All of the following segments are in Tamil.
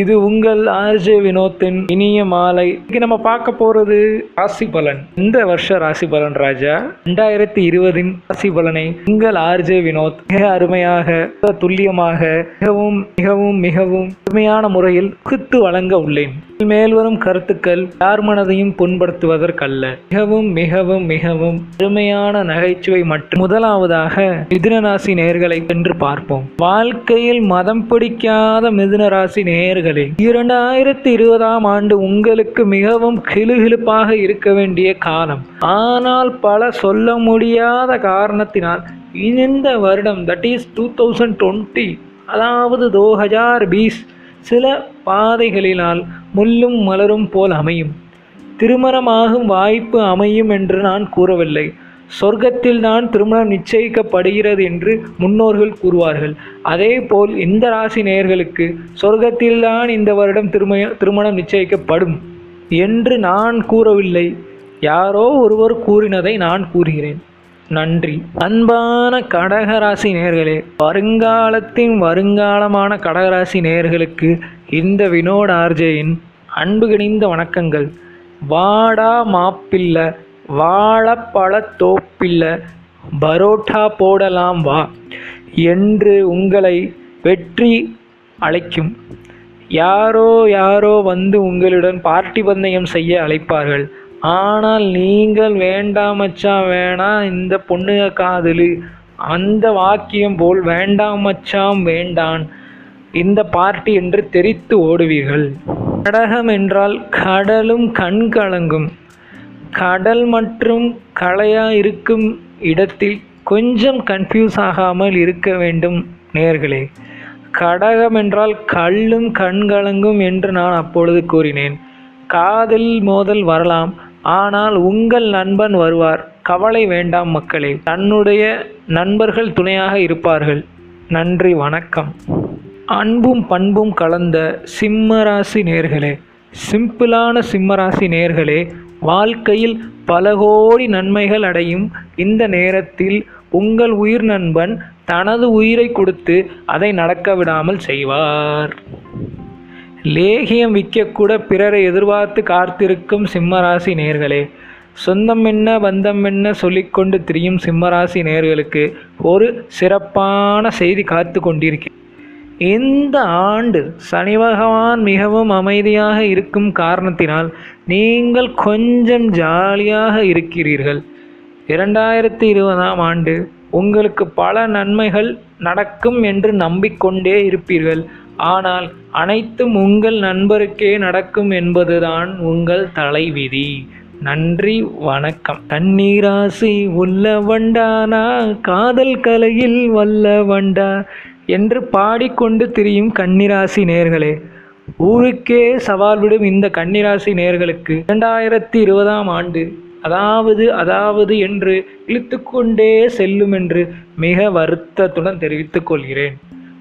இது உங்கள் ஆர்ஜே வினோத்தின் இனிய மாலை. இன்னைக்கு நம்ம பார்க்க போறது ராசி பலன். இந்த வருஷ ராசி பலன் ராஜா ரெண்டாயிரத்தி இருபதின் ராசி பலனை உங்கள் ஆர்ஜே வினோத் மிக அருமையாக மிக துல்லியமாக மிகவும் மிகவும் மிகவும் அருமையான முறையில் குத்து வழங்க உள்ளேன். மேல்வரும் கருத்துக்கள் யார் மனதையும் புண்படுத்துவதற்கல்ல. மிகவும் மிகவும் மிகவும் அருமையான நகைச்சுவை மற்றும் முதலாவதாக மிதுனராசி நேர்களை சென்று பார்ப்போம். வாழ்க்கையில் மதம் பிடிக்காத மிதுனராசி நேயர்களே இரண்டாயிரத்தி இருபதாம் ஆண்டு உங்களுக்கு மிகவும் கிளுகிழுப்பாக இருக்க வேண்டிய காலம். ஆனால் பல சொல்ல முடியாத காரணத்தினால் இந்த வருடம் that is two thousand twenty அதாவது தோ ஹஜார் பீஸ் சில பாதைகளினால் முள்ளும் மலரும் போல் அமையும். திருமணமாகும் வாய்ப்பு அமையும் என்று நான் கூறவில்லை. சொர்க்கத்தில் தான் திருமணம் நிச்சயிக்கப்படுகிறது என்று முன்னோர்கள் கூறுவார்கள். அதே போல் இந்த ராசி நேயர்களுக்கு சொர்க்கத்தில்தான் இந்த வருடம் திரும திருமணம் நிச்சயிக்கப்படும் என்று நான் கூறவில்லை. யாரோ ஒருவர் கூறினதை நான் கூறுகிறேன். நன்றி. அன்பான கடகராசி நேர்களே வருங்காலத்தின் வருங்காலமான கடகராசி நேயர்களுக்கு இந்த வினோட் ஆர்ஜேயின் அன்பு கிணிந்த வணக்கங்கள். வாடா மாப்பிள்ள வாழப்பழ பரோட்டா போடலாம் வா என்று உங்களை வெற்றி அழைக்கும் யாரோ யாரோ வந்து உங்களுடன் பார்ட்டி பந்தயம் செய்ய அழைப்பார்கள். ஆனால் நீங்கள் வேண்டாம் மச்சான் வேணாம் இந்த பொண்ணுக காதலு. அந்த வாக்கியம் போல் வேண்டாம் மச்சாம் வேண்டான். இந்த பார்ட்டி என்று தெரித்து ஓடுவீர்கள். கடகம் என்றால் கடலும் கண் கலங்கும் கடல் மற்றும் கலையாக இருக்கும் இடத்தில் கொஞ்சம் கன்ஃபியூஸ் ஆகாமல் இருக்க வேண்டும் நேர்களே. கடகம் என்றால் கல்லும் கண்கலங்கும் என்று நான் அப்பொழுது கூறினேன். காதல் மோதல் வரலாம். ஆனால் உங்கள் நண்பன் வருவார். கவலை வேண்டாம் மக்களே. தன்னுடைய நண்பர்கள் துணையாக இருப்பார்கள். நன்றி வணக்கம். அன்பும் பண்பும் கலந்த சிம்மராசி நேர்களே. சிம்பிளான சிம்மராசி நேர்களே வாழ்க்கையில் பல கோடி நன்மைகள் அடையும். இந்த நேரத்தில் உங்கள் உயிர் நண்பன் தனது உயிரை கொடுத்து அதை நடக்க விடாமல் செய்வார். லேகியம் விற்கக்கூட பிறரை எதிர்பார்த்து காத்திருக்கும் சிம்மராசி நேர்களே சொந்தம் என்ன பந்தம் என்ன சொல்லிக்கொண்டு திரியும் சிம்மராசி நேர்களுக்கு ஒரு சிறப்பான செய்தி காத்து கொண்டிருக்கிறேன். இந்த ஆண்டு சனி பகவான் மிகவும் அமைதியாக இருக்கும் காரணத்தினால் நீங்கள் கொஞ்சம் ஜாலியாக இருக்கிறீர்கள். இரண்டாயிரத்தி இருபதாம் ஆண்டு உங்களுக்கு பல நன்மைகள் நடக்கும் என்று நம்பிக்கொண்டே இருப்பீர்கள். ஆனால் அனைத்தும் உங்கள் நண்பருக்கே நடக்கும் என்பதுதான் உங்கள் தலைவிதி. நன்றி வணக்கம். தண்ணீராசி உள்ள வண்டானா காதல் கலையில் வல்ல வண்டா என்று பாடிக்கொண்டு திரியும் கன்னிராசி நேர்களே ஊருக்கே சவால் விடும் இந்த கன்னிராசி நேர்களுக்கு இரண்டாயிரத்தி இருபதாம் ஆண்டு அதாவது அதாவது என்று இழுத்துக்கொண்டே செல்லும் என்று மிக வருத்தத்துடன் தெரிவித்துக் கொள்கிறேன்.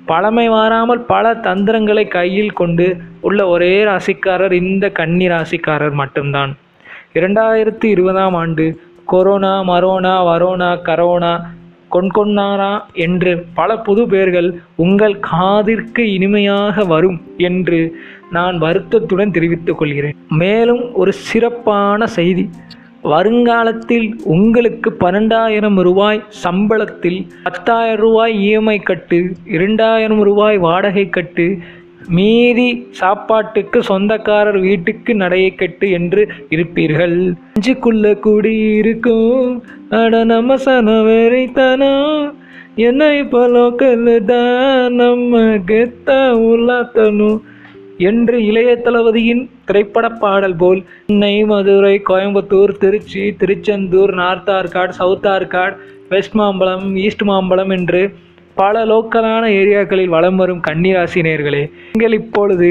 பழமை மாறாமல் பல தந்திரங்களை கையில் கொண்டு உள்ள ஒரே ராசிக்காரர் இந்த கன்னி ராசிக்காரர் மட்டும்தான். இரண்டாயிரத்தி இருபதாம் ஆண்டு கொரோனா மரோனா வரோனா கரோனா கொன்கொன்னாரா என்று பல புது பெயர்கள் உங்கள் காதிற்கு இனிமையாக வரும் என்று நான் வருத்தத்துடன் தெரிவித்துக் கொள்கிறேன். மேலும் ஒரு சிறப்பான செய்தி. வருங்காலத்தில் உங்களுக்கு பன்னெண்டாயிரம் ரூபாய் சம்பளத்தில் பத்தாயிரம் ரூபாய் இஎம்ஐ கட்டு இரண்டாயிரம் ரூபாய் வாடகை கட்டு மீதி சாப்பாட்டுக்கு சொந்தக்காரர் வீட்டுக்கு நடையை கட்டு என்று இருப்பீர்கள். அஞ்சுக்குள்ள குடியிருக்கும் அட நம்ம சன என்னை பலோக்கல் தான் நம்ம கெத்த உள்ளாத்தனும் என்று இளைய தளபதியின் திரைப்பட பாடல் போல் Chennai Madurai Coimbatore Trichy Tiruchendur North Arcot South Arcot West Mambalam East Mambalam என்று பல லோக்கலான ஏரியாக்களில் வலம் வரும் கன்னிராசி நேர்களே நீங்கள் இப்பொழுது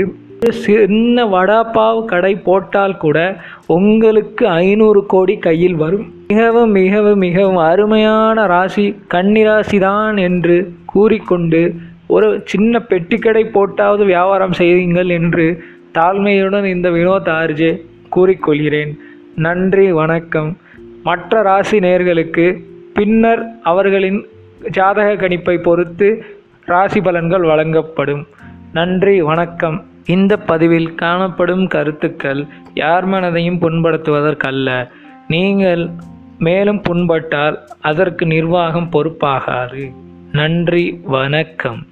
சின்ன வடாப்பாவ் கடை போட்டால் கூட உங்களுக்கு ஐநூறு கோடி கையில் வரும். மிகவும் மிகவும் மிகவும் அருமையான ராசி கன்னிராசி தான் என்று கூறிக்கொண்டு ஒரு சின்ன பெட்டிக்கடை போட்டாவது வியாபாரம் செய்யுங்கள் என்று தாழ்மையுடன் இந்த வினோத் ஆர்ஜே கூறிக்கொள்கிறேன். நன்றி வணக்கம். மற்ற ராசி நேர்களுக்கு பின்னர் அவர்களின் ஜாதக கணிப்பை பொறுத்து ராசி பலன்கள் வழங்கப்படும். நன்றி வணக்கம். இந்த பதிவில் காணப்படும் கருத்துக்கள் யார் மனதையும் புண்படுத்துவதற்கல்ல. நீங்கள் மேலும் புண்பட்டால் அதற்கு நிர்வாகம் பொறுப்பாகாது. நன்றி வணக்கம்.